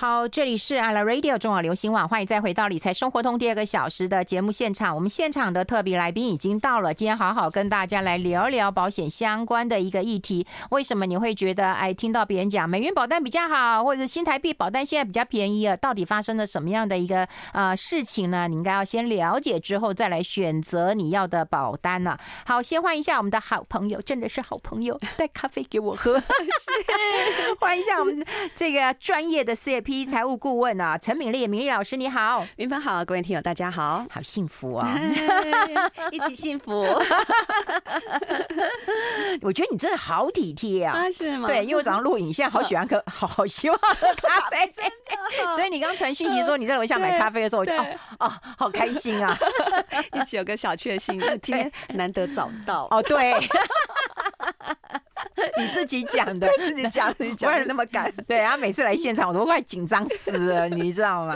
好，这里是阿拉 Radio 中网流行网，欢迎再回到理财生活通第二个小时的节目现场。我们现场的特别来宾已经到了，今天好好跟大家来聊聊保险相关的一个议题。为什么你会觉得哎，听到别人讲美元保单比较好，或者新台币保单现在比较便宜啊？到底发生了什么样的一个呃事情呢？你应该要先了解之后再来选择你要的保单呢、啊。好，先欢迎一下我们的好朋友，真的是好朋友，带咖啡给我喝。欢迎一下我们这个专业的 CFP。P 财务顾问啊，陈敏丽，敏丽老师你好，云芬好，各位听友大家好，好幸福啊，一起幸福。我觉得你真的好体贴啊，啊，是吗？对，因为我早上录影，现在好喜欢喝，好好希望喝咖啡，真的。所以你刚传讯息说你在楼下买咖啡的时候，我就哦哦，好开心啊，一起有个小确幸，今天难得找到。哦，对。你自己讲的，自己讲，你讲的那么赶，对，然后每次来现场，我都快紧张死了，你知道吗？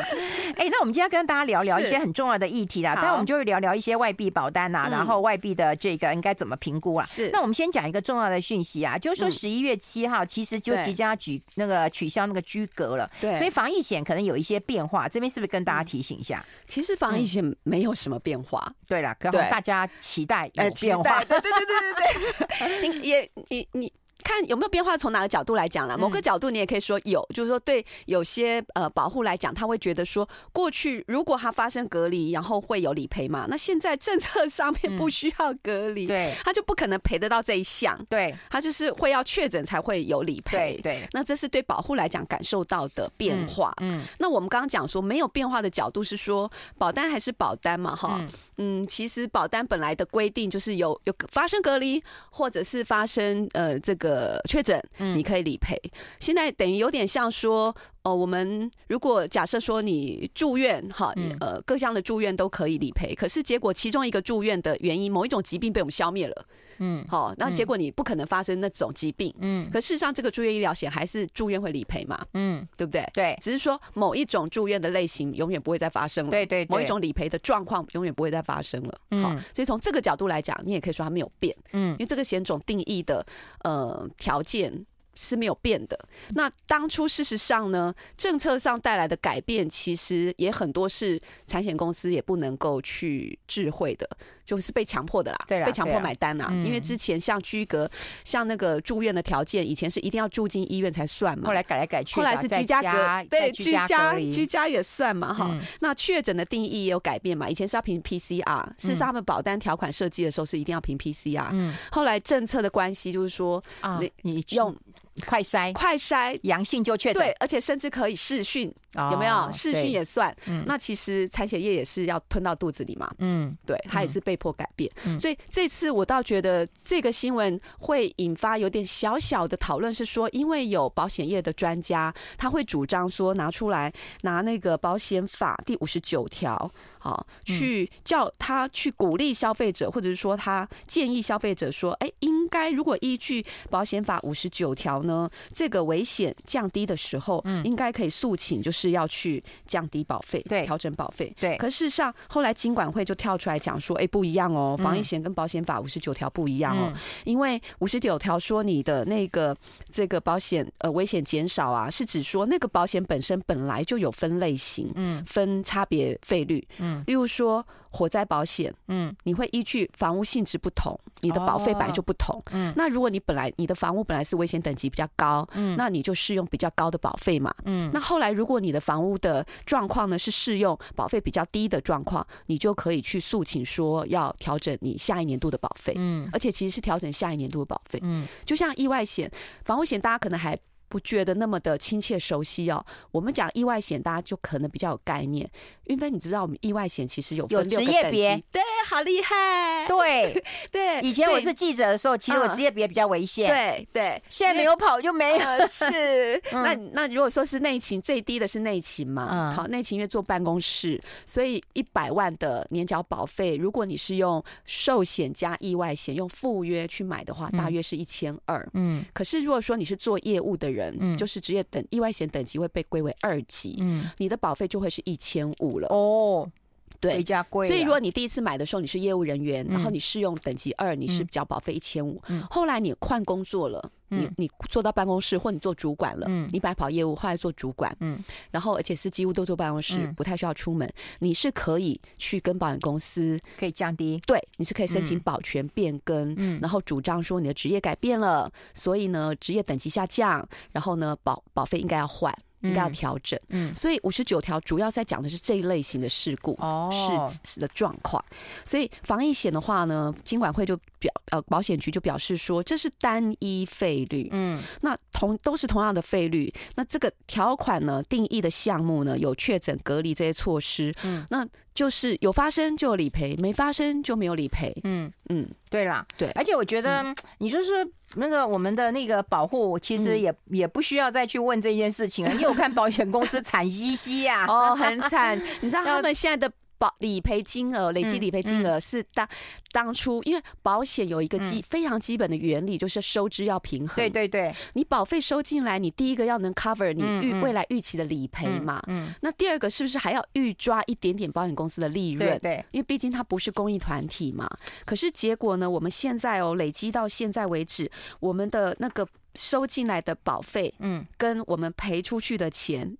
哎，那我们今天跟大家聊聊一些很重要的议题啦，但我们就会聊聊一些外币保单呐，然后外币的这个应该怎么评估啊？是。那我们先讲一个重要的讯息啊，就是说十一月七号其实就即将举那个取消那个居隔了，对，所以防疫险可能有一些变化，这边是不是跟大家提醒一下？其实防疫险没有什么变化，对了，可大家期待有变化，对对对对对对，你也你你。看有没有变化，从哪个角度来讲啦？某个角度你也可以说有，就是说对有些呃保护来讲，他会觉得说，过去如果他发生隔离，然后会有理赔嘛？那现在政策上面不需要隔离，对，他就不可能赔得到这一项，对，他就是会要确诊才会有理赔，对。那这是对保护来讲感受到的变化。嗯，那我们刚刚讲说没有变化的角度是说，保单还是保单嘛？哈，嗯，其实保单本来的规定就是有有发生隔离，或者是发生呃这个。呃，确诊你可以理赔。现在等于有点像说，哦，我们如果假设说你住院，哈，呃，各项的住院都可以理赔。可是结果其中一个住院的原因，某一种疾病被我们消灭了，嗯，好，那结果你不可能发生那种疾病，嗯。可事实上，这个住院医疗险还是住院会理赔嘛，嗯，对不对？对，只是说某一种住院的类型永远不会再发生了，对对。某一种理赔的状况永远不会再发生了，好，所以从这个角度来讲，你也可以说它没有变，嗯，因为这个险种定义的，呃。条件是没有变的。那当初事实上呢，政策上带来的改变，其实也很多是产险公司也不能够去智慧的，就是被强迫的啦，对啦，被强迫买单啦。因为之前像居隔，像那个住院的条件，以前是一定要住进医院才算嘛，后来改来改去，后来是居家隔，对，居家居家也算嘛，哈。那确诊的定义也有改变嘛，以前是要凭 PCR，事实上他们保单条款设计的时候是一定要凭 PCR，嗯，后来政策的关系就是说，你你用。快筛，快筛。阳性就确诊，对，而且甚至可以视讯，有没有？试训也算？嗯，那其实产险业也是要吞到肚子里嘛，嗯，对，他也是被迫改变，所以这次我倒觉得这个新闻会引发有点小小的讨论，是说，因为有保险业的专家，他会主张说拿出来拿那个保险法第五十九条，好，去叫他去鼓励消费者，或者是说他建议消费者说，哎，应该如果依据保险法五十九条。呢，这个危险降低的时候，嗯，应该可以诉请，就是要去降低保费，对，调整保费，对。可事实上，后来金管会就跳出来讲说，哎，不一样哦，防疫险跟保险法五十九条不一样哦，因为五十九条说你的那个这个保险呃危险减少啊，是指说那个保险本身本来就有分类型，嗯，分差别费率，嗯，例如说。火灾保险，嗯，你会依据房屋性质不同，你的保费本来就不同，嗯，那如果你本来你的房屋本来是危险等级比较高，嗯，那你就适用比较高的保费嘛，嗯，那后来如果你的房屋的状况呢是适用保费比较低的状况，你就可以去诉请说要调整你下一年度的保费，嗯，而且其实是调整下一年度的保费，嗯，就像意外险、房屋险，大家可能还。不觉得那么的亲切熟悉哦。我们讲意外险，大家就可能比较有概念。云飞，你知不知道我们意外险其实有？有职业别，对，好厉害。对对，以前我是记者的时候，其实我职业别比较危险。对对，现在没有跑就没有。是，那那如果说是内勤，最低的是内勤嘛？嗯，好，内勤因为坐办公室，所以一百万的年缴保费，如果你是用寿险加意外险用赴约去买的话，大约是一千二。嗯，可是如果说你是做业务的人，嗯，就是职业等意外险等级会被归为二级，嗯，你的保费就会是一千五了。哦。对，比较贵。所以如果你第一次买的时候你是业务人员，然后你试用等级二，你是缴保费一千五。后来你换工作了，你你做到办公室或你做主管了，你本来跑业务，后来做主管，嗯，然后而且是几乎都坐办公室，不太需要出门，你是可以去跟保险公司可以降低，对，你是可以申请保全变更，嗯，然后主张说你的职业改变了，所以呢职业等级下降，然后呢保保费应该要换。应该要调整，嗯，所以五十九条主要在讲的是这一类型的事故，哦，是的状况。所以防疫险的话呢，金管会就表呃保险局就表示说，这是单一费率，嗯，那同都是同样的费率，那这个条款呢定义的项目呢有确诊隔离这些措施，嗯，那。就是有发生就有理赔，没发生就没有理赔。嗯。嗯，对啦，对，而且我觉得你就是那个我们的那个保护，其实也也不需要再去问这件事情了，因为我看保险公司惨兮兮呀，哦，很惨，你知道他们现在的。保理赔金额累计理赔金额是当当初，因为保险有一个基非常基本的原理，就是收支要平衡。对对对，你保费收进来，你第一个要能 cover 你预未来预期的理赔嘛。嗯。那第二个是不是还要预抓一点点保险公司的利润？对对。因为毕竟它不是公益团体嘛。可是结果呢？我们现在哦，累积到现在为止，我们的那个收进来的保费，嗯，跟我们赔出去的钱，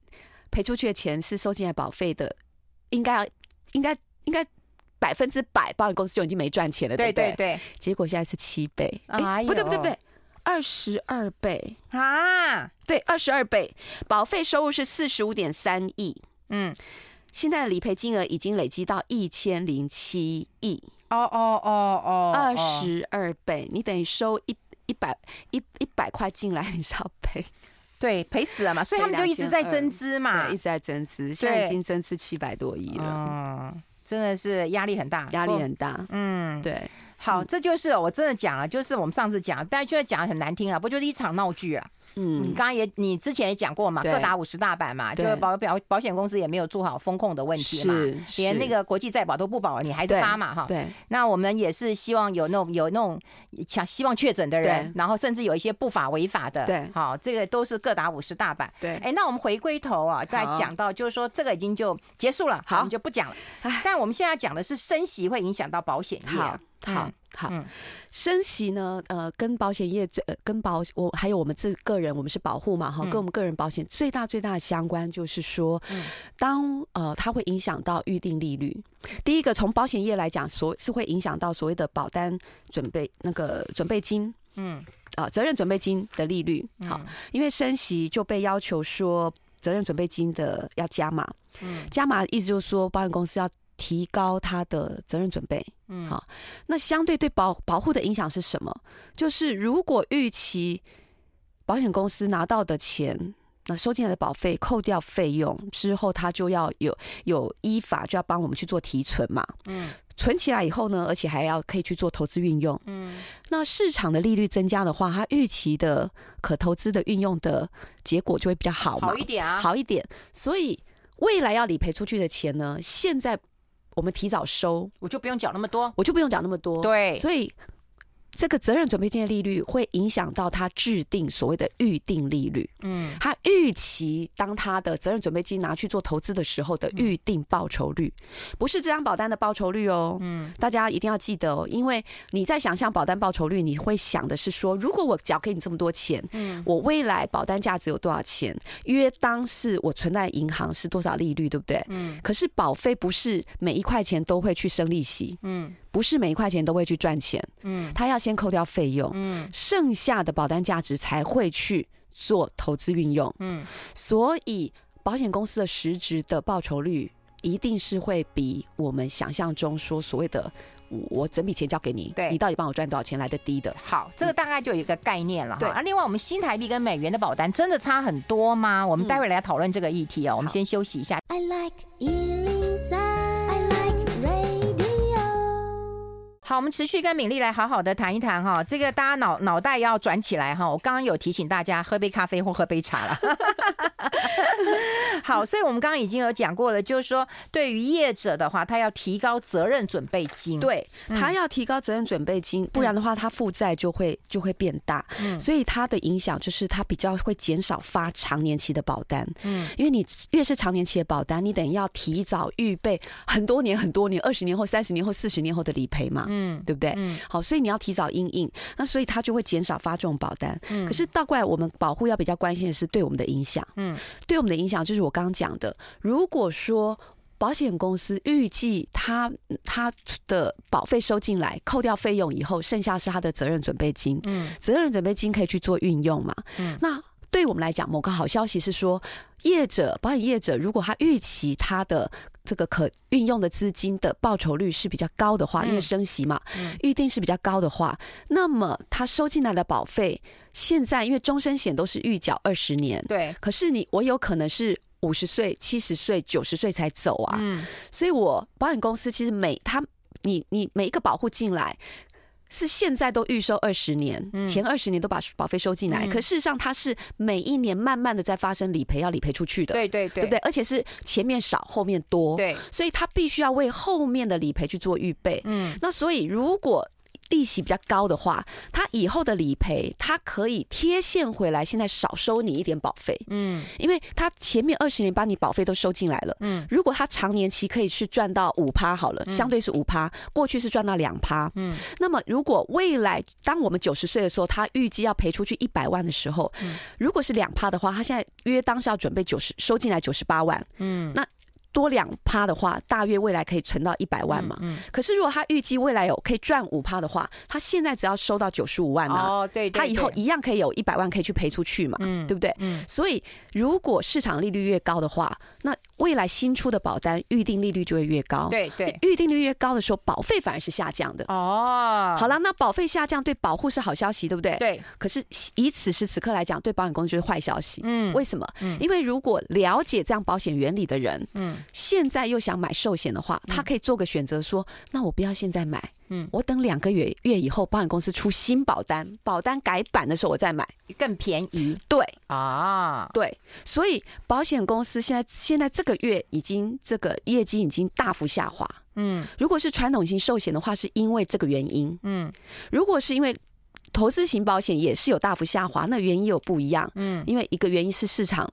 赔出去的钱是收进来保费的，应该要。应该应该百分之百，保险公司就已经没赚钱了，对不对？对对对。结果现在是七倍，哎，不对不对不对，二十二倍啊！对，二十二倍，保费收入是四十五点三亿，嗯，现在的理赔金额已经累积到一千零七亿，哦哦哦哦，二十二倍，你等于收一一百一一百块进来，你是要赔。对，赔死了嘛，所以他们就一直在增资嘛，一直在增资，现在已经增资七百多亿了，嗯，真的是压力很大，压力很大，嗯，对，好，这就是我真的讲了，就是我们上次讲，大家现在讲的很难听啊，不就是一场闹剧啊？嗯，你刚刚也，你之前也讲过嘛，各打五十大板嘛，就是保保保险公司也没有做好风控的问题嘛，连那个国际再保都不保，你还是发嘛哈。对，那我们也是希望有那种有那种想希望确诊的人，然后甚至有一些不法违法的，对，好，这个都是各打五十大板。对，哎，那我们回归头啊，再讲到就是说这个已经就结束了，好，我们就不讲了。但我们现在讲的是升息会影响到保险业。好好，升息呢，呃，跟保险业最，呃，跟保我还有我们自个人，我们是保护嘛，哈，跟我们个人保险最大最大的相关就是说，当呃，它会影响到预定利率。第一个，从保险业来讲，所是会影响到所谓的保单准备那个准备金，嗯，啊，责任准备金的利率，好，因为升息就被要求说责任准备金的要加码，嗯，加码意思就是说保险公司要。提高它的责任准备，嗯，好，那相对对保保护的影响是什么？就是如果预期保险公司拿到的钱，那收进来的保费扣掉费用之后，他就要有有依法就要帮我们去做提存嘛，嗯，存起来以后呢，而且还要可以去做投资运用，嗯，那市场的利率增加的话，它预期的可投资的运用的结果就会比较好嘛，好一点啊，好一点，所以未来要理赔出去的钱呢，现在。我们提早收，我就不用缴那么多，我就不用缴那么多。对，所以。这个责任准备金的利率会影响到他制定所谓的预定利率。嗯，他预期当他的责任准备金拿去做投资的时候的预定报酬率，不是这张保单的报酬率哦。嗯，大家一定要记得哦，因为你在想象保单报酬率，你会想的是说，如果我缴给你这么多钱，嗯，我未来保单价值有多少钱？约当是我存在银行是多少利率，对不对？嗯，可是保费不是每一块钱都会去生利息。嗯。不是每一块钱都会去赚钱，嗯，他要先扣掉费用，嗯，剩下的保单价值才会去做投资运用，嗯，所以保险公司的实质的报酬率一定是会比我们想象中说所谓的我整笔钱交给你，对，你到底帮我赚多少钱来的低的。好，这个大概就有一个概念了哈。啊，另外我们新台币跟美元的保单真的差很多吗？我们待会来讨论这个议题哦。我们先休息一下。I like 好，我们持续跟敏丽来好好的谈一谈哈，这个大家脑脑袋要转起来哈。我刚刚有提醒大家喝杯咖啡或喝杯茶了。好，所以我们刚刚已经有讲过了，就是说对于业者的话，他要提高责任准备金，对，他要提高责任准备金，不然的话，他负债就会就会变大。嗯，所以它的影响就是他比较会减少发长年期的保单。嗯，因为你越是长年期的保单，你等于要提早预备很多年、很多年、二十年后、三十年后、四十年后的理赔嘛。嗯，对不对？嗯，好，所以你要提早应应，那所以他就会减少发这种保单。嗯，可是倒过来，我们保护要比较关心的是对我们的影响。嗯，对我们的影响就是我刚刚讲的，如果说保险公司预计他他的保费收进来，扣掉费用以后，剩下是他的责任准备金。嗯，责任准备金可以去做运用嘛。嗯，那对我们来讲，某个好消息是说，业者保险业者如果他预期他的这个可运用的资金的报酬率是比较高的话，因为升息嘛，预定是比较高的话，那么他收进来的保费，现在因为终身险都是预缴二十年，对，可是你我有可能是五十岁、七十岁、九十岁才走啊，嗯，所以我保险公司其实每他你你每一个保护进来。是现在都预收二十年，前二十年都把保费收进来，可事实上它是每一年慢慢的在发生理赔，要理赔出去的，对对对，对不对？而且是前面少，后面多，对，所以他必须要为后面的理赔去做预备。嗯，那所以如果。利息比较高的话，他以后的理赔，他可以贴现回来，现在少收你一点保费，嗯，因为他前面二十年把你保费都收进来了，嗯，如果他长年期可以去赚到五趴好了，相对是五趴，过去是赚到两趴，嗯，那么如果未来当我们九十岁的时候，他预计要赔出去一百万的时候，如果是两趴的话，他现在约当时要准备九十收进来九十八万，嗯，那。多两趴的话，大约未来可以存到一百万嘛。嗯。可是如果他预计未来有可以赚五趴的话，他现在只要收到九十五万呢？哦，对。他以后一样可以有一百万可以去赔出去嘛。嗯。对不对？嗯。所以如果市场利率越高的话，那未来新出的保单预定利率就会越高。对对。预定率越高的时候，保费反而是下降的。哦。好了，那保费下降对保护是好消息，对不对？对。可是以此时此刻来讲，对保险公司就是坏消息。嗯。为什么？嗯。因为如果了解这样保险原理的人，嗯。现在又想买寿险的话，他可以做个选择，说：那我不要现在买，嗯，我等两个月月以后，保险公司出新保单，保单改版的时候我再买，更便宜。对啊，对，所以保险公司现在现在这个月已经这个业绩已经大幅下滑。嗯，如果是传统型寿险的话，是因为这个原因。嗯，如果是因为投资型保险也是有大幅下滑，那原因有不一样。嗯，因为一个原因是市场。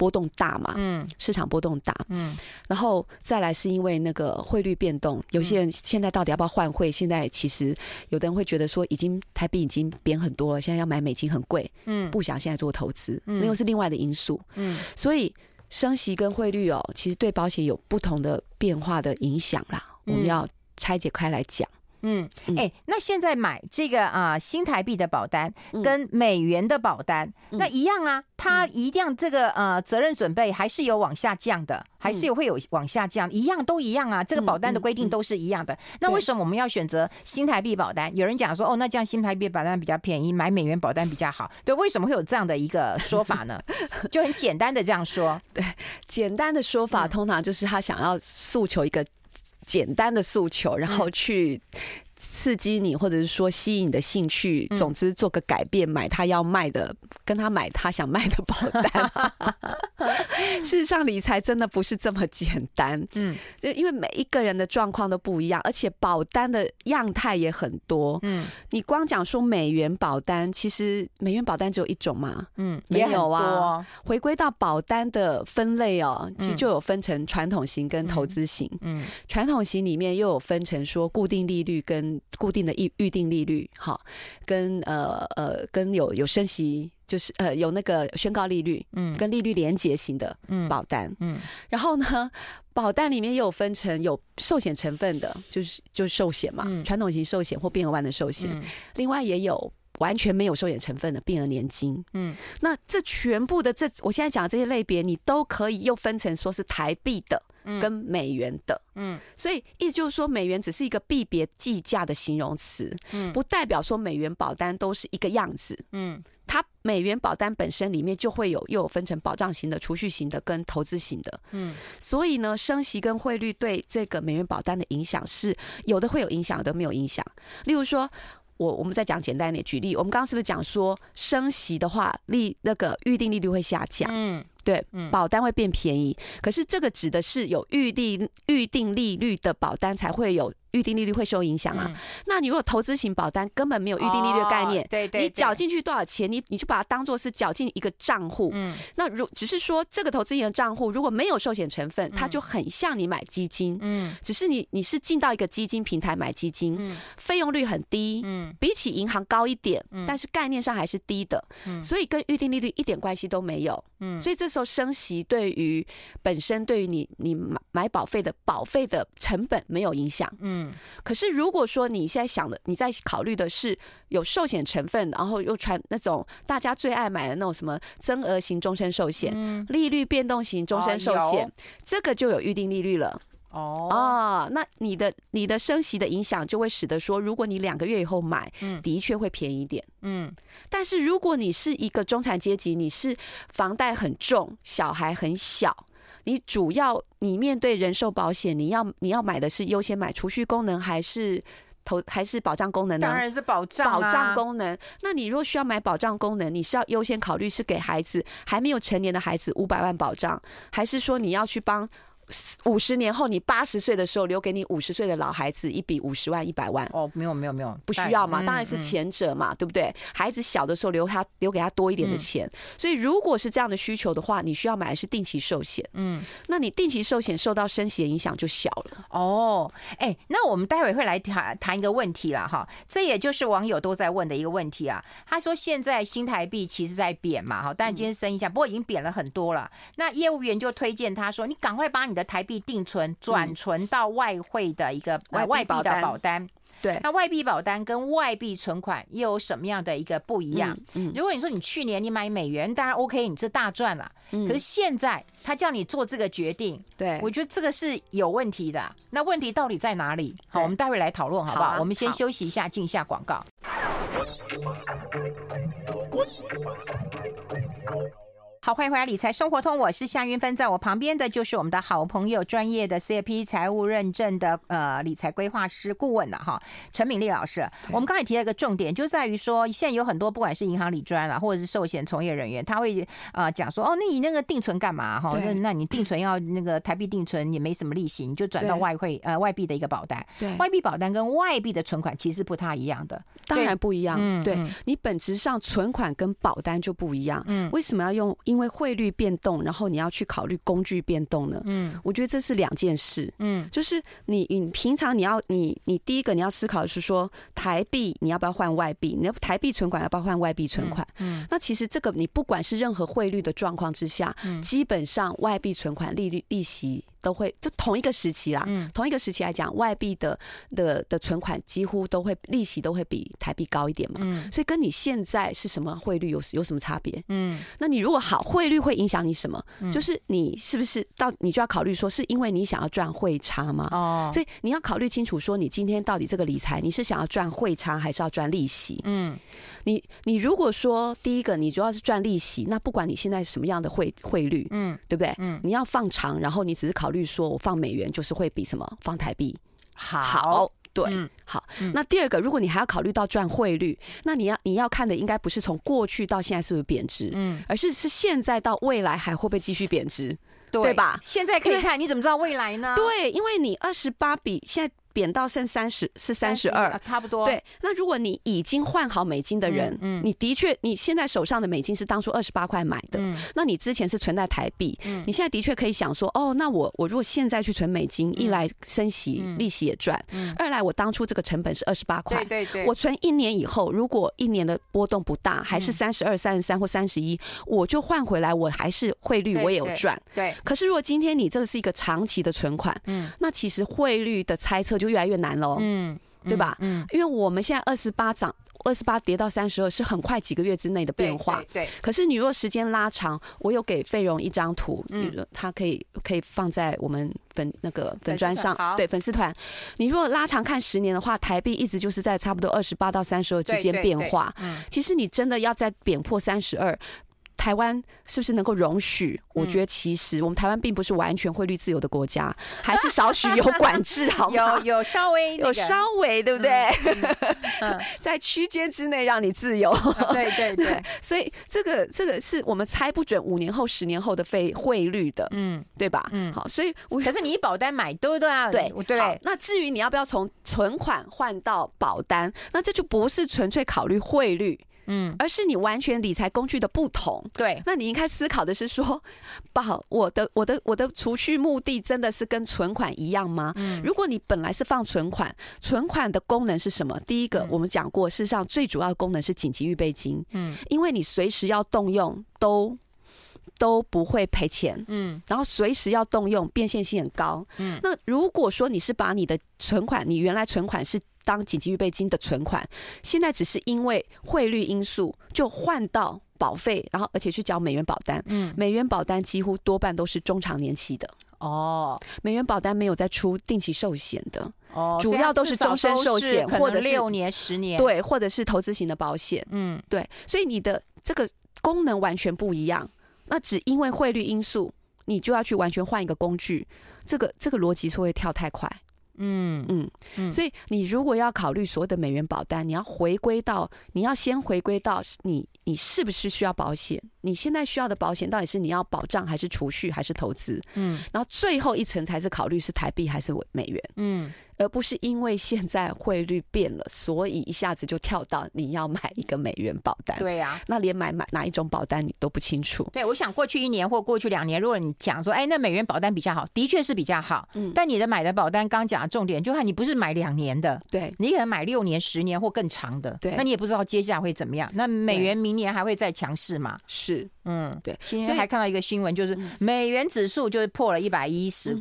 波动大嘛，嗯，市场波动大，嗯，然后再来是因为那个汇率变动，有些人现在到底要不要换汇？现在其实有的人会觉得说，已经台币已经贬很多了，现在要买美金很贵，嗯，不想现在做投资，那又是另外的因素，嗯，所以升息跟汇率哦，其实对保险有不同的变化的影响啦，我们要拆解开来讲。嗯，哎、欸，那现在买这个啊、呃、新台币的保单跟美元的保单，嗯、那一样啊，它一样这个呃责任准备还是有往下降的，还是有会有往下降，一样都一样啊，这个保单的规定都是一样的。那为什么我们要选择新台币保单？有人讲说，哦，那这样新台币保单比较便宜，买美元保单比较好。对，为什么会有这样的一个说法呢？就很简单的这样说，对，简单的说法通常就是他想要诉求一个。简单的诉求，然后去刺激你，或者是说吸引你的兴趣，总之做个改变，买他要卖的，跟他买他想卖的保单。事实上，理财真的不是这么简单。嗯，就因为每一个人的状况都不一样，而且保单的样态也很多。嗯，你光讲说美元保单，其实美元保单只有一种嘛？嗯，没有啊。回归到保单的分类哦，其实就有分成传统型跟投资型。嗯，传统型里面又有分成说固定利率跟固定的预预定利率，哈，跟呃呃跟有有升息。就是呃有那个宣告利率，嗯，跟利率连结型的保单，嗯，然后呢，保单里面又有分成有寿险成分的，就是就是寿险嘛，传统型寿险或变额万的寿险，另外也有完全没有寿险成分的病人年金，嗯，那这全部的这我现在讲的这些类别，你都可以又分成说是台币的跟美元的，嗯，所以意思就是说美元只是一个币别计价的形容词，嗯，不代表说美元保单都是一个样子，嗯。它美元保单本身里面就会有又有分成保障型的、储蓄型的跟投资型的，嗯，所以呢，升息跟汇率对这个美元保单的影响是有的会有影响，有的没有影响。例如说，我我们再讲简单一点举例，我们刚刚是不是讲说升息的话，利那个预定利率会下降？嗯，对，保单会变便宜。可是这个指的是有预定预定利率的保单才会有。预定利率会受影响啊？嗯、那你如果投资型保单根本没有预定利率的概念，哦、对，对对，你缴进去多少钱，你你就把它当做是缴进一个账户。嗯，那如只是说这个投资型的账户如果没有寿险成分，它就很像你买基金。嗯，只是你你是进到一个基金平台买基金，嗯，费用率很低，嗯，比起银行高一点，嗯，但是概念上还是低的，嗯，所以跟预定利率一点关系都没有。嗯，所以这时候升息对于本身对于你你买买保费的保费的成本没有影响。嗯，可是如果说你现在想的你在考虑的是有寿险成分，然后又传那种大家最爱买的那种什么增额型终身寿险、利率变动型终身寿险，这个就有预定利率了。哦哦，那你的你的升息的影响就会使得说，如果你两个月以后买，嗯，的确会便宜一点，嗯。但是如果你是一个中产阶级，你是房贷很重，小孩很小，你主要你面对人寿保险，你要你要买的是优先买储蓄功能还是投还是保障功能呢？当然是保障保障功能。那你如果需要买保障功能，你是要优先考虑是给孩子还没有成年的孩子五百万保障，还是说你要去帮？五十年后，你八十岁的时候，留给你五十岁的老孩子一笔五十万、一百万。哦，没有，没有，没有，不需要嘛？当然是前者嘛，对不对？孩子小的时候留他留给他多一点的钱。所以，如果是这样的需求的话，你需要买的是定期寿险。嗯，那你定期寿险受到升息的影响就小了。哦，哎，那我们待会会来谈谈一个问题了哈。这也就是网友都在问的一个问题啊。他说现在新台币其实在贬嘛，哈，但今天升一下，不过已经贬了很多了。那业务员就推荐他说：“你赶快把你的。”台币定存转存到外汇的一个外币的保单，对，那外币保单跟外币存款又有什么样的一个不一样？嗯，如果你说你去年你买美元，当然 OK，你这大赚了。可是现在他叫你做这个决定，对，我觉得这个是有问题的。那问题到底在哪里？好，我们待会来讨论好不好？我们先休息一下，进一下广告。好，欢迎回来，理财生活通，我是夏云芬，在我旁边的就是我们的好朋友，专业的 CFP 财务认证的呃理财规划师顾问了哈，陈敏丽老师。我们刚才提了一个重点，就在于说，现在有很多不管是银行理专啊，或者是寿险从业人员，他会啊讲说，哦，那你那个定存干嘛哈？那那你定存要那个台币定存也没什么利息，你就转到外汇呃外币的一个保单。对，外币保单跟外币的存款其实不太一样的，当然不一样。嗯，对你本质上存款跟保单就不一样。嗯，为什么要用？因为汇率变动，然后你要去考虑工具变动呢？嗯，我觉得这是两件事。嗯，就是你你平常你要你你第一个你要思考的是说台币你要不要换外币？你要台币存款要不要换外币存款？嗯，那其实这个你不管是任何汇率的状况之下，基本上外币存款利率利息。都会就同一个时期啦，嗯，同一个时期来讲，外币的的的存款几乎都会利息都会比台币高一点嘛，嗯，所以跟你现在是什么汇率有有什么差别？嗯，那你如果好汇率会影响你什么？就是你是不是到你就要考虑说，是因为你想要赚汇差吗？哦，所以你要考虑清楚说，你今天到底这个理财你是想要赚汇差还是要赚利息？嗯，你你如果说第一个你主要是赚利息，那不管你现在什么样的汇汇率，嗯，对不对？嗯，你要放长，然后你只是考。考虑说，我放美元就是会比什么放台币好？好，对，嗯、好。那第二个，如果你还要考虑到赚汇率，那你要你要看的应该不是从过去到现在是不是贬值，嗯，而是是现在到未来还会不会继续贬值，对，对吧？现在可以看，你怎么知道未来呢？对，因为你二十八比现在。贬到剩三十是三十二，差不多。对，那如果你已经换好美金的人，嗯，你的确你现在手上的美金是当初二十八块买的，嗯，那你之前是存在台币，嗯，你现在的确可以想说，哦，那我我如果现在去存美金，一来升息利息也赚，嗯，二来我当初这个成本是二十八块，对对对，我存一年以后，如果一年的波动不大，还是三十二、三十三或三十一，我就换回来，我还是汇率我也有赚，对。可是如果今天你这个是一个长期的存款，嗯，那其实汇率的猜测就越来越难了，嗯，对吧？嗯，因为我们现在二十八涨，二十八跌到三十二，是很快几个月之内的变化。对，可是你如果时间拉长，我有给费荣一张图，嗯，它可以可以放在我们粉那个粉砖上，对，粉丝团。你如果拉长看十年的话，台币一直就是在差不多二十八到三十二之间变化。嗯，其实你真的要在贬破三十二。台湾是不是能够容许？我觉得其实我们台湾并不是完全汇率自由的国家，还是少许有管制，好吗？有有稍微有稍微，对不对？在区间之内让你自由。对对对，所以这个这个是我们猜不准五年后、十年后的费汇率的，嗯，对吧？嗯，好，所以我可是你一保单买对不对啊？对对。那至于你要不要从存款换到保单，那这就不是纯粹考虑汇率。嗯，而是你完全理财工具的不同。对，那你应该思考的是说，保我的我的我的储蓄目的真的是跟存款一样吗？嗯，如果你本来是放存款，存款的功能是什么？第一个，我们讲过，事实上最主要的功能是紧急预备金。嗯，因为你随时要动用都都不会赔钱。嗯，然后随时要动用，变现性很高。嗯，那如果说你是把你的存款，你原来存款是。当紧急预备金的存款，现在只是因为汇率因素就换到保费，然后而且去缴美元保单。嗯，美元保单几乎多半都是中长年期的。哦，美元保单没有再出定期寿险的。哦，主要都是终身寿险或者六年、十年。对，或者是投资型的保险。嗯，对，所以你的这个功能完全不一样。那只因为汇率因素，你就要去完全换一个工具，这个这个逻辑是会跳太快。嗯嗯，所以你如果要考虑所有的美元保单，你要回归到，你要先回归到你，你是不是需要保险？你现在需要的保险到底是你要保障还是储蓄还是投资？嗯，然后最后一层才是考虑是台币还是美元。嗯。而不是因为现在汇率变了，所以一下子就跳到你要买一个美元保单。对呀，那连买买哪一种保单你都不清楚。对，我想过去一年或过去两年，如果你讲说，哎，那美元保单比较好，的确是比较好。嗯，但你的买的保单，刚讲的重点，就看你不是买两年的，对，你可能买六年、十年或更长的。对，那你也不知道接下来会怎么样。那美元明年还会再强势吗？是，嗯，对。今天还看到一个新闻，就是美元指数就是破了一百一十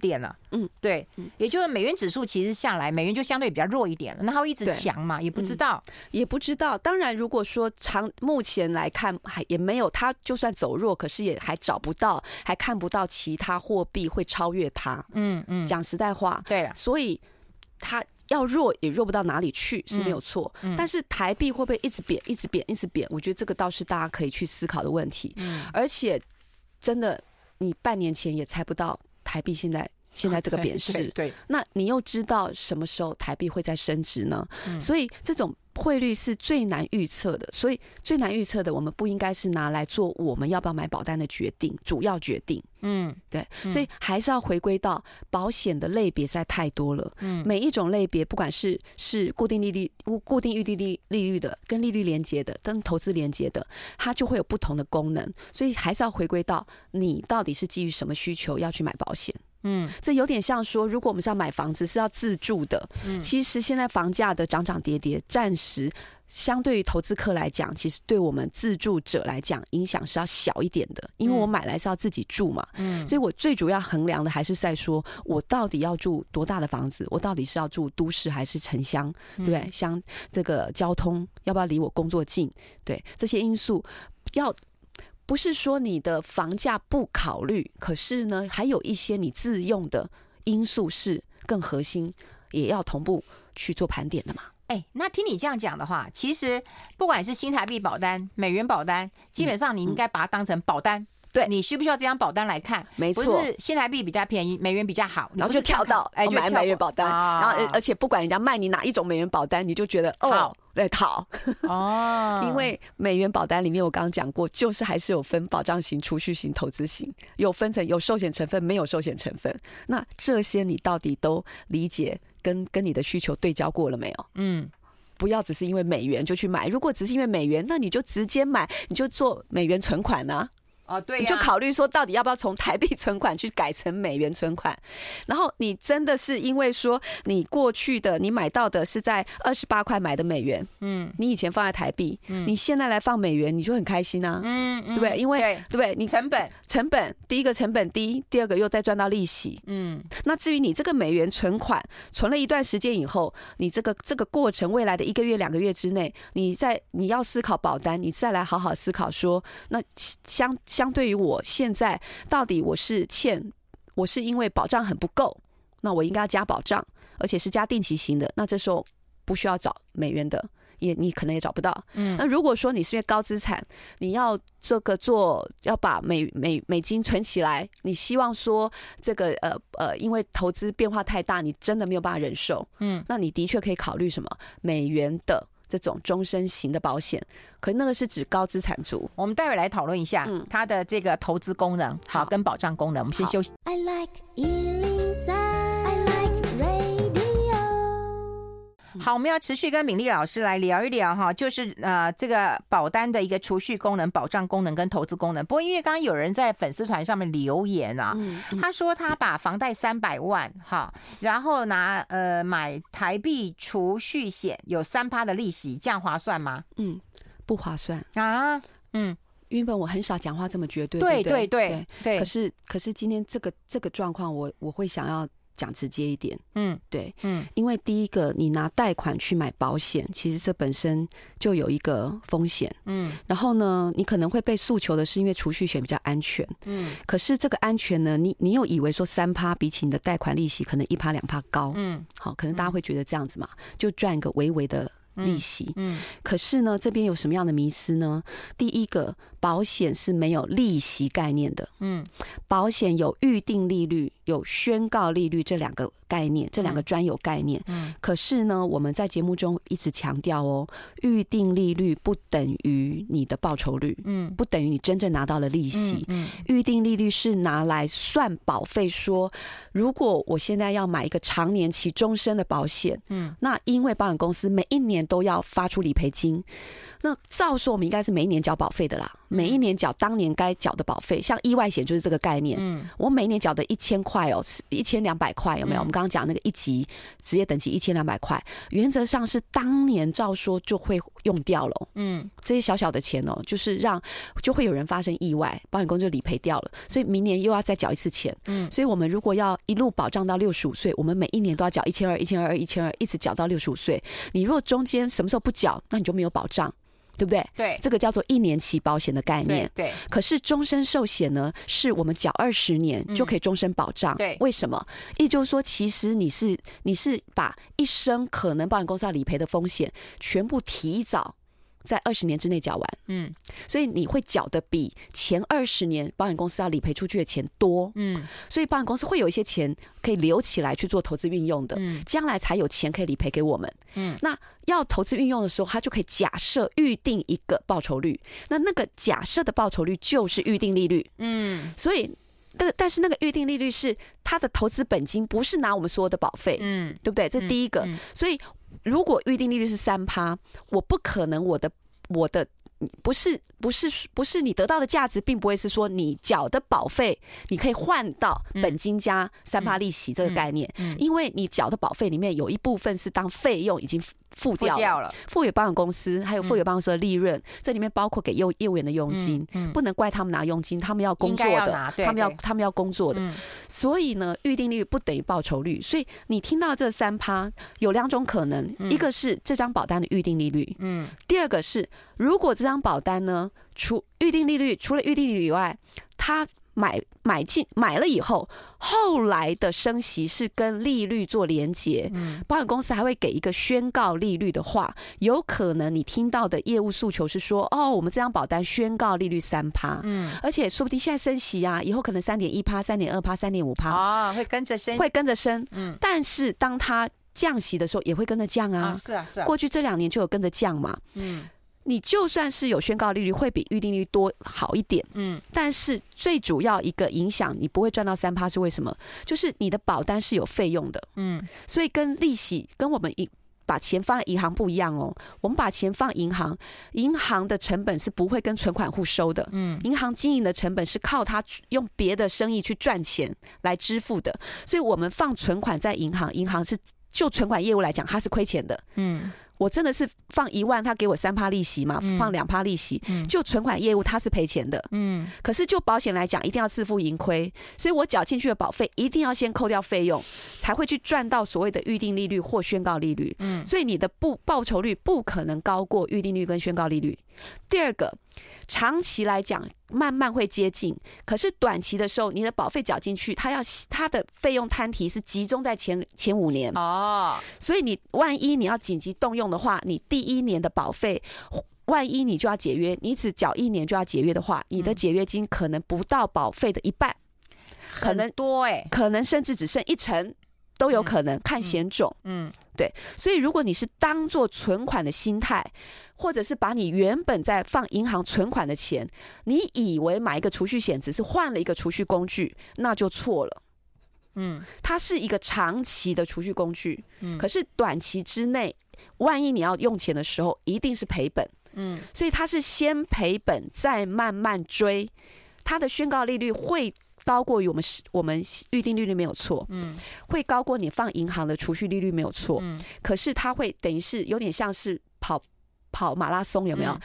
点了。嗯，对，也就是美元指数其实下来。美元就相对比较弱一点了，那它会一直强嘛？也不知道，嗯，也不知道。当然，如果说长目前来看，还也没有它，就算走弱，可是也还找不到，还看不到其他货币会超越它。嗯嗯，讲实在话，对了，所以它要弱也弱不到哪里去是没有错。嗯，但是台币会不会一直贬，一直贬，一直贬？我觉得这个倒是大家可以去思考的问题。嗯，而且真的，你半年前也猜不到台币现在。现在这个贬势，对，那你又知道什么时候台币会再升值呢？所以这种汇率是最难预测的，所以最难预测的，我们不应该是拿来做我们要不要买保单的决定，主要决定。嗯，对，所以还是要回归到保险的类别实在太多了。嗯，每一种类别，不管是是固定利率、固定预定利利率的，跟利率连接的，跟投资连接的，它就会有不同的功能。所以还是要回归到你到底是基于什么需求要去买保险。嗯，这有点像说，如果我们是要买房子，是要自住的。嗯，其实现在房价的涨涨跌跌，暂时相对于投资客来讲，其实对我们自住者来讲，影响是要小一点的。因为我买来是要自己住嘛。嗯，所以我最主要衡量的还是在说，我到底要住多大的房子，我到底是要住都市还是城乡，对不对？像这个交通要不要离我工作近？对，这些因素要。不是说你的房价不考虑，可是呢，还有一些你自用的因素是更核心，也要同步去做盘点的嘛。哎、欸，那听你这样讲的话，其实不管是新台币保单、美元保单，基本上你应该把它当成保单。嗯嗯对，你需不需要这张保单来看？没错，不是新台币比较便宜，美元比较好，然后就跳到哎，就买美元保单，然后而且不管人家卖你哪一种美元保单，你就觉得哦，对，好哦，因为美元保单里面我刚刚讲过，就是还是有分保障型、储蓄型、投资型，有分成有寿险成分，没有寿险成分。那这些你到底都理解跟跟你的需求对焦过了没有？嗯，不要只是因为美元就去买，如果只是因为美元，那你就直接买，你就做美元存款啊。哦，对，你就考虑说，到底要不要从台币存款去改成美元存款？然后你真的是因为说，你过去的你买到的是在二十八块买的美元，嗯，你以前放在台币，嗯，你现在来放美元，你就很开心啊，嗯，对不对？因为对不对？你成本成本，第一个成本低，第二个又再赚到利息，嗯。那至于你这个美元存款存了一段时间以后，你这个这个过程未来的一个月两个月之内，你在你要思考保单，你再来好好思考说，那相。相对于我现在，到底我是欠，我是因为保障很不够，那我应该要加保障，而且是加定期型的。那这时候不需要找美元的，也你可能也找不到。嗯，那如果说你是因为高资产，你要这个做要把美美美金存起来，你希望说这个呃呃，因为投资变化太大，你真的没有办法忍受。嗯，那你的确可以考虑什么美元的这种终身型的保险，可那个是指高资产族。我们待会来讨论一下它的这个投资功能，好，跟保障功能。我们先休息。I like 好，我们要持续跟敏丽老师来聊一聊哈，就是呃这个保单的一个储蓄功能、保障功能跟投资功能。不过因为刚刚有人在粉丝团上面留言啊，他说他把房贷三百万哈，然后拿呃买台币储蓄险，有三趴的利息，这样划算吗？嗯，不划算啊。嗯，原本我很少讲话这么绝对，对对对对。可是可是今天这个这个状况，我我会想要。讲直接一点，嗯，对，嗯，因为第一个，你拿贷款去买保险，其实这本身就有一个风险，嗯，然后呢，你可能会被诉求的是因为储蓄险比较安全，嗯，可是这个安全呢，你你又以为说三趴比起你的贷款利息可能一趴两趴高，嗯，好，可能大家会觉得这样子嘛，就赚一个微微的利息，嗯，可是呢，这边有什么样的迷思呢？第一个，保险是没有利息概念的，嗯，保险有预定利率。有宣告利率这两个概念，这两个专有概念。嗯，可是呢，我们在节目中一直强调哦，预定利率不等于你的报酬率，嗯，不等于你真正拿到了利息。嗯，预定利率是拿来算保费，说如果我现在要买一个长年期、终身的保险，嗯，那因为保险公司每一年都要发出理赔金。那照说我们应该是每一年交保费的啦，每一年缴当年该缴的保费，像意外险就是这个概念。嗯，我每一年缴的一千块哦，一千两百块有没有？我们刚刚讲那个一级职业等级一千两百块，原则上是当年照说就会用掉了。嗯，这些小小的钱哦，就是让就会有人发生意外，保险公司就理赔掉了，所以明年又要再缴一次钱。嗯，所以我们如果要一路保障到六十五岁，我们每一年都要缴一千二、一千二、一千二，一直缴到六十五岁。你如果中间什么时候不缴，那你就没有保障。对不对？对，这个叫做一年期保险的概念。对，对，可是终身寿险呢，是我们缴二十年就可以终身保障。嗯、对，为什么？也就是说，其实你是你是把一生可能保险公司要理赔的风险全部提早。在二十年之内缴完，嗯，所以你会缴的比前二十年保险公司要理赔出去的钱多，嗯，所以保险公司会有一些钱可以留起来去做投资运用的，嗯，将来才有钱可以理赔给我们，嗯，那要投资运用的时候，他就可以假设预定一个报酬率，那那个假设的报酬率就是预定利率，嗯，所以但但是那个预定利率是他的投资本金，不是拿我们所有的保费，嗯，对不对？这第一个，嗯嗯、所以。如果预定利率是三趴，我不可能我的我的不是不是不是你得到的价值，并不会是说你缴的保费你可以换到本金加三趴利息这个概念，因为你缴的保费里面有一部分是当费用已经。付掉了，付掉了，付给保险公司，还有付给保险公司的利润，嗯，这里面包括给业业务员的佣金，不能怪他们拿佣金，他们要工作的，他们要他们要工作的，嗯，所以呢，预定利率不等于报酬率，所以你听到这三趴有两种可能，嗯，一个是这张保单的预定利率，嗯，第二个是如果这张保单呢，除预定利率除了预定利率以外，它。买买进买了以后，后来的升息是跟利率做连结。嗯，保险公司还会给一个宣告利率的话，有可能你听到的业务诉求是说，哦，我们这张保单宣告利率三趴，嗯，而且说不定现在升息啊，以后可能三点一趴、三点二趴、三点五趴，哦，会跟着升，会跟着升，嗯，但是当它降息的时候，也会跟着降啊，啊，是啊，是啊，过去这两年就有跟着降嘛，嗯。你就算是有宣告利率，会比预定利率多好一点，嗯，但是最主要一个影响你不会赚到三趴是为什么？就是你的保单是有费用的，嗯，所以跟利息跟我们一把钱放在银行不一样哦。我们把钱放银行，银行的成本是不会跟存款户收的，嗯，银行经营的成本是靠他用别的生意去赚钱来支付的，所以我们放存款在银行，银行是就存款业务来讲，它是亏钱的，嗯。我真的是放一万，他给我三趴利息嘛？放两趴利息，就存款业务他是赔钱的。嗯，可是就保险来讲，一定要自负盈亏，所以我缴进去的保费一定要先扣掉费用，才会去赚到所谓的预定利率或宣告利率。嗯，所以你的不报酬率不可能高过预定率跟宣告利率。第二个，长期来讲慢慢会接近，可是短期的时候，你的保费缴进去，它要它的费用摊提是集中在前前五年哦，所以你万一你要紧急动用的话，你第一年的保费，万一你就要解约，你只缴一年就要解约的话，你的解约金可能不到保费的一半，可能多哎，可能甚至只剩一成。都有可能看险种，嗯，对，所以如果你是当做存款的心态，或者是把你原本在放银行存款的钱，你以为买一个储蓄险只是换了一个储蓄工具，那就错了，嗯，它是一个长期的储蓄工具，嗯，可是短期之内，万一你要用钱的时候，一定是赔本，嗯，所以它是先赔本再慢慢追，它的宣告利率会。高过于我们我们预定利率没有错，嗯，会高过你放银行的储蓄利率没有错，嗯，可是它会等于是有点像是跑跑马拉松有没有？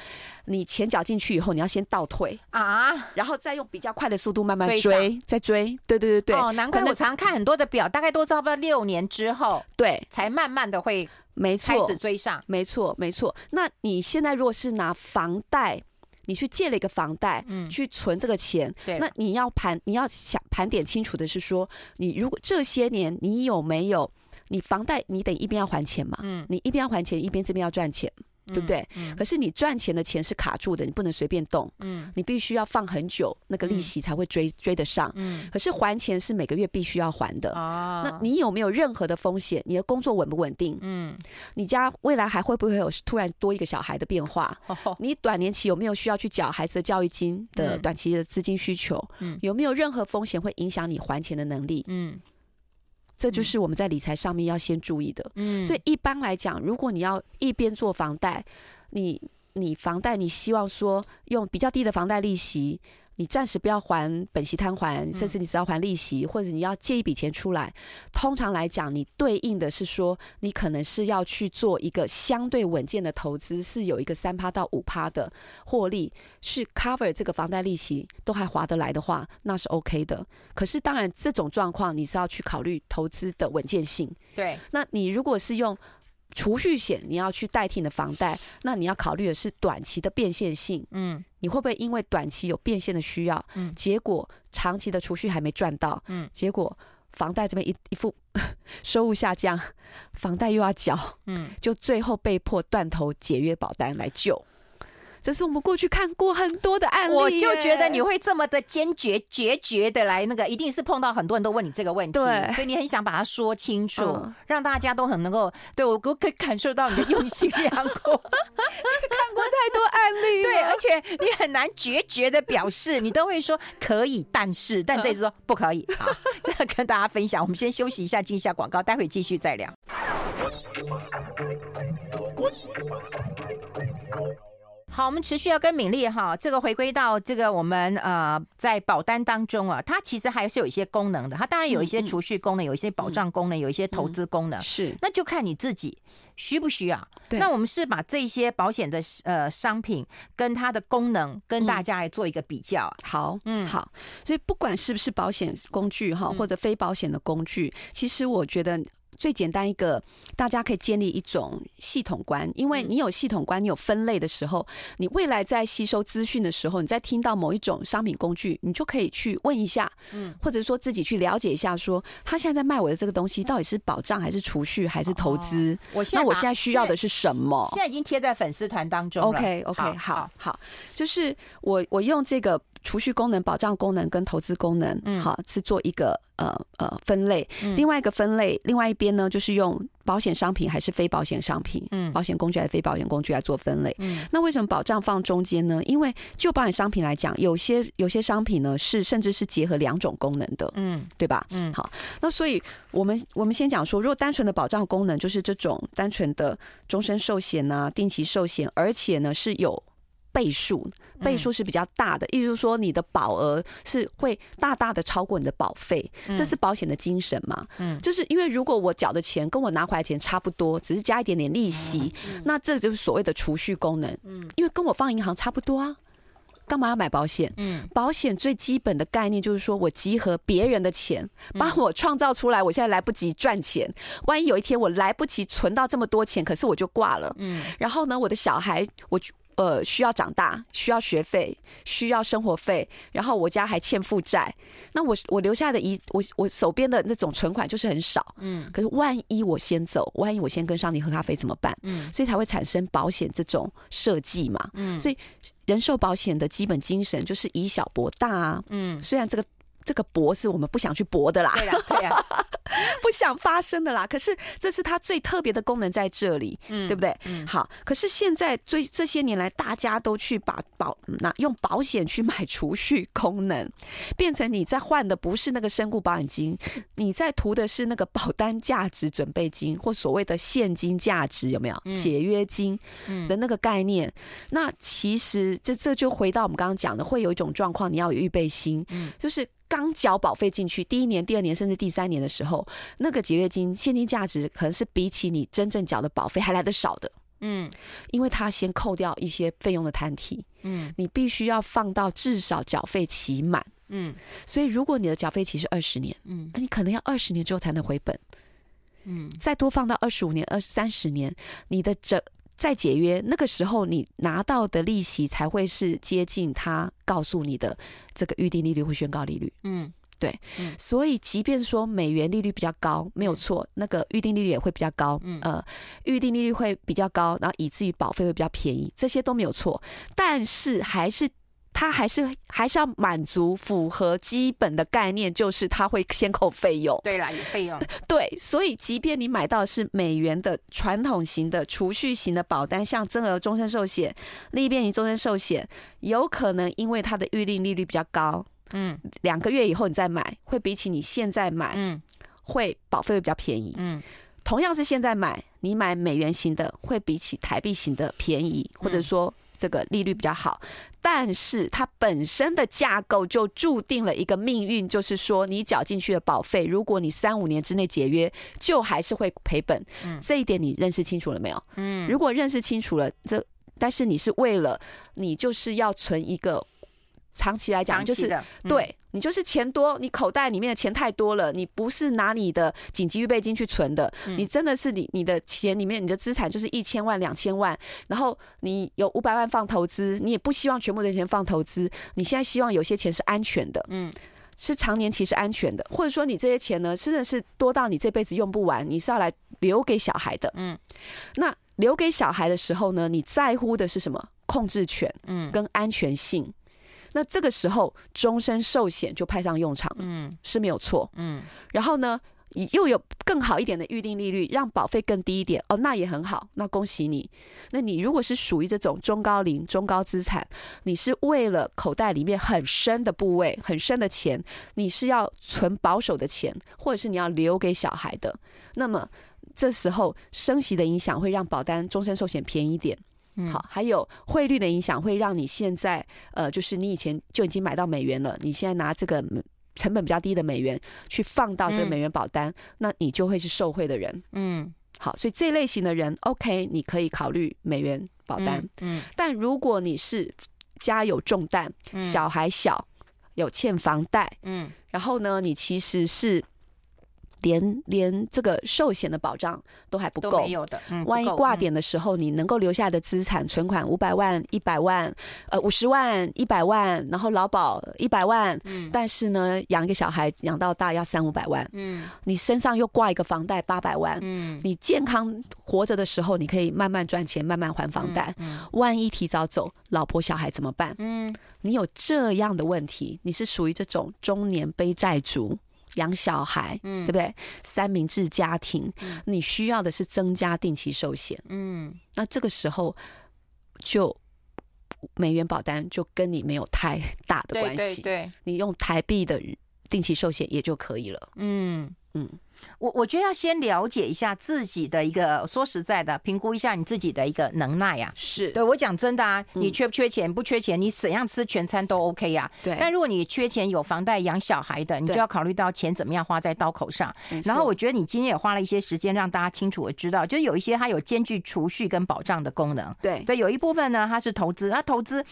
你钱缴进去以后，你要先倒退啊，然后再用比较快的速度慢慢追，再追，对对对对。哦，难怪我常常看很多的表，大概都差不多六年之后，对，才慢慢的会没错开始追上，没错没错。那你现在如果是拿房贷。你去借了一个房贷，嗯。去存这个钱，对，那你要盘，你要想盘点清楚的是说，你如果这些年你有没有，你房贷你得一边要还钱嘛，嗯，你一边要还钱，一边这边要赚钱。对不对？嗯嗯、可是你赚钱的钱是卡住的，你不能随便动。嗯，你必须要放很久，那个利息才会追、嗯、追得上。嗯，可是还钱是每个月必须要还的。啊，那你有没有任何的风险？你的工作稳不稳定？嗯，你家未来还会不会有突然多一个小孩的变化？哦，你短年期有没有需要去缴孩子的教育金的短期的资金需求？嗯，有没有任何风险会影响你还钱的能力？嗯。这就是我们在理财上面要先注意的。嗯，所以一般来讲，如果你要一边做房贷，你你房贷你希望说用比较低的房贷利息。你暂时不要还本息摊还，甚至你只要还利息，或者你要借一笔钱出来。通常来讲，你对应的是说，你可能是要去做一个相对稳健的投资，是有一个三趴到五趴的获利，是 cover 这个房贷利息都还划得来的话，那是 OK 的。可是当然，这种状况你是要去考虑投资的稳健性。对，那你如果是用。储蓄险你要去代替你的房贷，那你要考虑的是短期的变现性。嗯，你会不会因为短期有变现的需要，嗯，结果长期的储蓄还没赚到，嗯，结果房贷这边一一副 收入下降，房贷又要缴，嗯，就最后被迫断头解约保单来救。这是我们过去看过很多的案例，我就觉得你会这么的坚决、决绝的来那个，一定是碰到很多人都问你这个问题，对，所以你很想把它说清楚，嗯、让大家都很能够对我，我可以感受到你的用心良苦。看过太多案例，对，而且你很难决绝的表示，你都会说可以，但是，但这次说不可以。好，这跟大家分享，我们先休息一下，进一下广告，待会继续再聊。好，我们持续要跟敏丽哈，这个回归到这个我们呃在保单当中啊，它其实还是有一些功能的。它当然有一些储蓄功能，有一些保障功能，有一些投资功能。是，那就看你自己需不需要。对。那我们是把这些保险的呃商品跟它的功能跟大家来做一个比较。好，嗯，好。所以不管是不是保险工具哈，或者非保险的工具，其实我觉得。最简单一个，大家可以建立一种系统观，因为你有系统观，你有分类的时候，你未来在吸收资讯的时候，你在听到某一种商品工具，你就可以去问一下，嗯，或者说自己去了解一下，说他现在在卖我的这个东西到底是保障还是储蓄还是投资？我现在那我现在需要的是什么？现在已经贴在粉丝团当中了。OK OK，好好，好，就是我我用这个。储蓄功能、保障功能跟投资功能，嗯，好，是做一个呃呃分类。另外一个分类，另外一边呢，就是用保险商品还是非保险商品，嗯，保险工具还是非保险工具来做分类。嗯，那为什么保障放中间呢？因为就保险商品来讲，有些有些商品呢是甚至是结合两种功能的，嗯，对吧？嗯，好，那所以我们我们先讲说，如果单纯的保障功能就是这种单纯的终身寿险啊、定期寿险，而且呢是有。倍数倍数是比较大的，意思就是说你的保额是会大大的超过你的保费，这是保险的精神嘛？嗯，就是因为如果我缴的钱跟我拿回来钱差不多，只是加一点点利息，那这就是所谓的储蓄功能。嗯，因为跟我放银行差不多啊，干嘛要买保险？嗯，保险最基本的概念就是说我集合别人的钱，帮我创造出来，我现在来不及赚钱，万一有一天我来不及存到这么多钱，可是我就挂了。嗯，然后呢，我的小孩我。呃需要长大，需要学费，需要生活费，然后我家还欠负债，那我我留下的一我我手边的那种存款就是很少，嗯，可是万一我先走，万一我先跟上帝喝咖啡怎么办？嗯，所以才会产生保险这种设计嘛，嗯，所以人寿保险的基本精神就是以小博大啊，嗯，虽然这个。这个博是我们不想去博的啦，对呀，对呀，不想发生的啦。可是这是它最特别的功能在这里，嗯，对不对？嗯，好。可是现在最这些年来，大家都去把保那用保险去买储蓄功能，变成你在换的不是那个身故保险金，你在图的是那个保单价值准备金或所谓的现金价值，有没有？解约金的那个概念。那其实这这就回到我们刚刚讲的，会有一种状况，你要有预备心，嗯，就是。刚缴保费进去，第一年、第二年甚至第三年的时候，那个节约金现金价值可能是比起你真正缴的保费还来得少的。嗯，因为他先扣掉一些费用的摊提。嗯，你必须要放到至少缴费期满。嗯，所以如果你的缴费期是二十年，嗯，那你可能要二十年之后才能回本。嗯，再多放到二十五年、二三十年，你的整。再解约，那个时候你拿到的利息才会是接近他告诉你的这个预定利率或宣告利率。嗯，对。嗯，所以即便说美元利率比较高，没有错，那个预定利率也会比较高。嗯，呃，预定利率会比较高，然后以至于保费会比较便宜，这些都没有错。但是还是。他还是还是要满足符合基本的概念，就是他会先扣费用。对啦，有费用。对，所以即便你买到是美元的传统型的储蓄型的保单，像增额终身寿险、利变型终身寿险，有可能因为它的预定利率比较高，嗯，两个月以后你再买，会比起你现在买，嗯，会保费会比较便宜。嗯，同样是现在买，你买美元型的会比起台币型的便宜，或者说。这个利率比较好，但是它本身的架构就注定了一个命运，就是说你缴进去的保费，如果你三五年之内解约，就还是会赔本。嗯，这一点你认识清楚了没有？嗯，如果认识清楚了，这但是你是为了你就是要存一个。长期来讲，就是对你就是钱多，你口袋里面的钱太多了，你不是拿你的紧急预备金去存的，你真的是你你的钱里面你的资产就是一千万两千万，然后你有五百万放投资，你也不希望全部的钱放投资，你现在希望有些钱是安全的，嗯，是长年期是安全的，或者说你这些钱呢，真的是多到你这辈子用不完，你是要来留给小孩的，嗯，那留给小孩的时候呢，你在乎的是什么？控制权，嗯，跟安全性。那这个时候，终身寿险就派上用场，嗯，是没有错，嗯。然后呢，又有更好一点的预定利率，让保费更低一点，哦，那也很好，那恭喜你。那你如果是属于这种中高龄、中高资产，你是为了口袋里面很深的部位、很深的钱，你是要存保守的钱，或者是你要留给小孩的，那么这时候升息的影响会让保单终身寿险便宜一点。好，还有汇率的影响会让你现在，呃，就是你以前就已经买到美元了，你现在拿这个成本比较低的美元去放到这个美元保单，那你就会是受惠的人。嗯，好，所以这类型的人，OK，你可以考虑美元保单。嗯，但如果你是家有重担，小孩小，有欠房贷，嗯，然后呢，你其实是。连连这个寿险的保障都还不够，没有的。嗯，万一挂点的时候，你能够留下的资产存款五百万、一百万，呃，五十万、一百万，然后劳保一百万，嗯，但是呢，养一个小孩养到大要三五百万，嗯，你身上又挂一个房贷八百万，嗯，你健康活着的时候，你可以慢慢赚钱，慢慢还房贷，嗯，万一提早走，老婆小孩怎么办？嗯，你有这样的问题，你是属于这种中年背债族。养小孩，嗯，对不对？三明治家庭，嗯，你需要的是增加定期寿险，嗯，那这个时候就美元保单就跟你没有太大的关系，对，对，对，你用台币的定期寿险也就可以了，嗯嗯。我我觉得要先了解一下自己的一个，说实在的，评估一下你自己的一个能耐啊。是，对我讲真的啊，你缺不缺钱？不缺钱，你怎样吃全餐都 OK 呀。对。但如果你缺钱，有房贷养小孩的，你就要考虑到钱怎么样花在刀口上。然后我觉得你今天也花了一些时间让大家清楚的知道，就是有一些它有兼具储蓄跟保障的功能。对对，有一部分呢，它是投资，那投资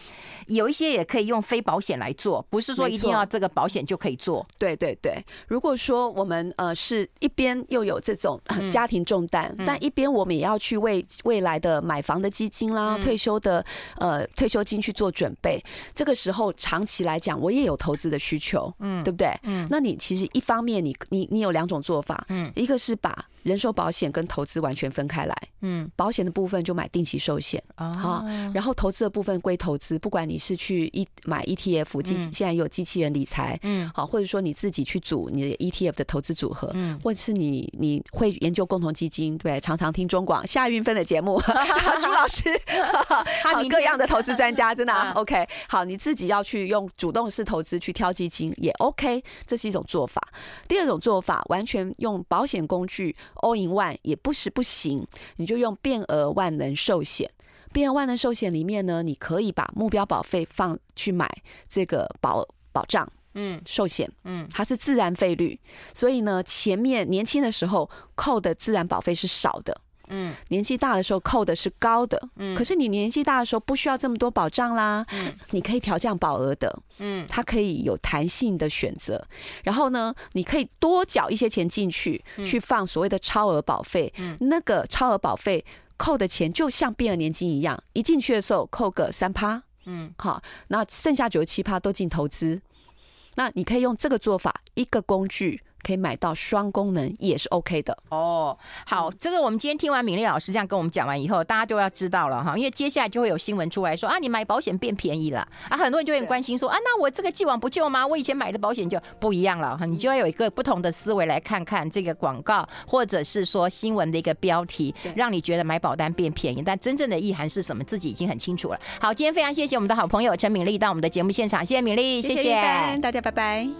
有一些也可以用非保险来做，不是说一定要这个保险就可以做。对对对，如果说我们呃。呃，是一边又有这种 家庭重担，但一边我们也要去为未来的买房的基金啦、退休的呃退休金去做准备。这个时候长期来讲，我也有投资的需求，嗯，对不对？嗯，那你其实一方面你你你有两种做法，嗯，一个是把人寿保险跟投资完全分开来，嗯，保险的部分就买定期寿险。啊，然后投资的部分归投资，不管你是去一买 ETF 机，现在有机器人理财，嗯，好，或者说你自己去组你的 ETF 的投资组合，嗯，或者是你你会研究共同基金，对，常常听中广夏运芬的节目，朱老师，好，各样的 投资专家，真的 OK，好，你自己要去用主动式投资去挑基金也 OK，这是一种做法。第二种做法，完全用保险工具。All in one 也不是不行，你就用变额万能寿险。变额万能寿险里面呢，你可以把目标保费放去买这个保保障，嗯，寿险，嗯，它是自然费率，所以呢，前面年轻的时候扣的自然保费是少的。嗯，年纪大的时候扣的是高的，嗯，可是你年纪大的时候不需要这么多保障啦，嗯，你可以调降保额的，嗯，它可以有弹性的选择，然后呢，你可以多缴一些钱进去，去放所谓的超额保费，嗯，那个超额保费扣的钱就像变额年金一样，一进去的时候扣个三趴，嗯，好，那剩下九十七趴都进投资，那你可以用这个做法，一个工具。可以买到双功能也是 OK 的哦。好，这个我们今天听完敏丽老师这样跟我们讲完以后，大家都要知道了哈，因为接下来就会有新闻出来说啊，你买保险变便宜了 啊，很多人就会很关心说啊，那我这个既往不咎吗？我以前买的保险就不一样了哈，你就要有一个不同的思维来看看这个广告或者是说新闻的一个标题，让你觉得买保单变便宜，但真正的意涵是什么，自己已经很清楚了。好，今天非常谢谢我们的好朋友陈敏丽到我们的节目现场，谢谢敏丽，谢谢，谢谢大家，拜拜。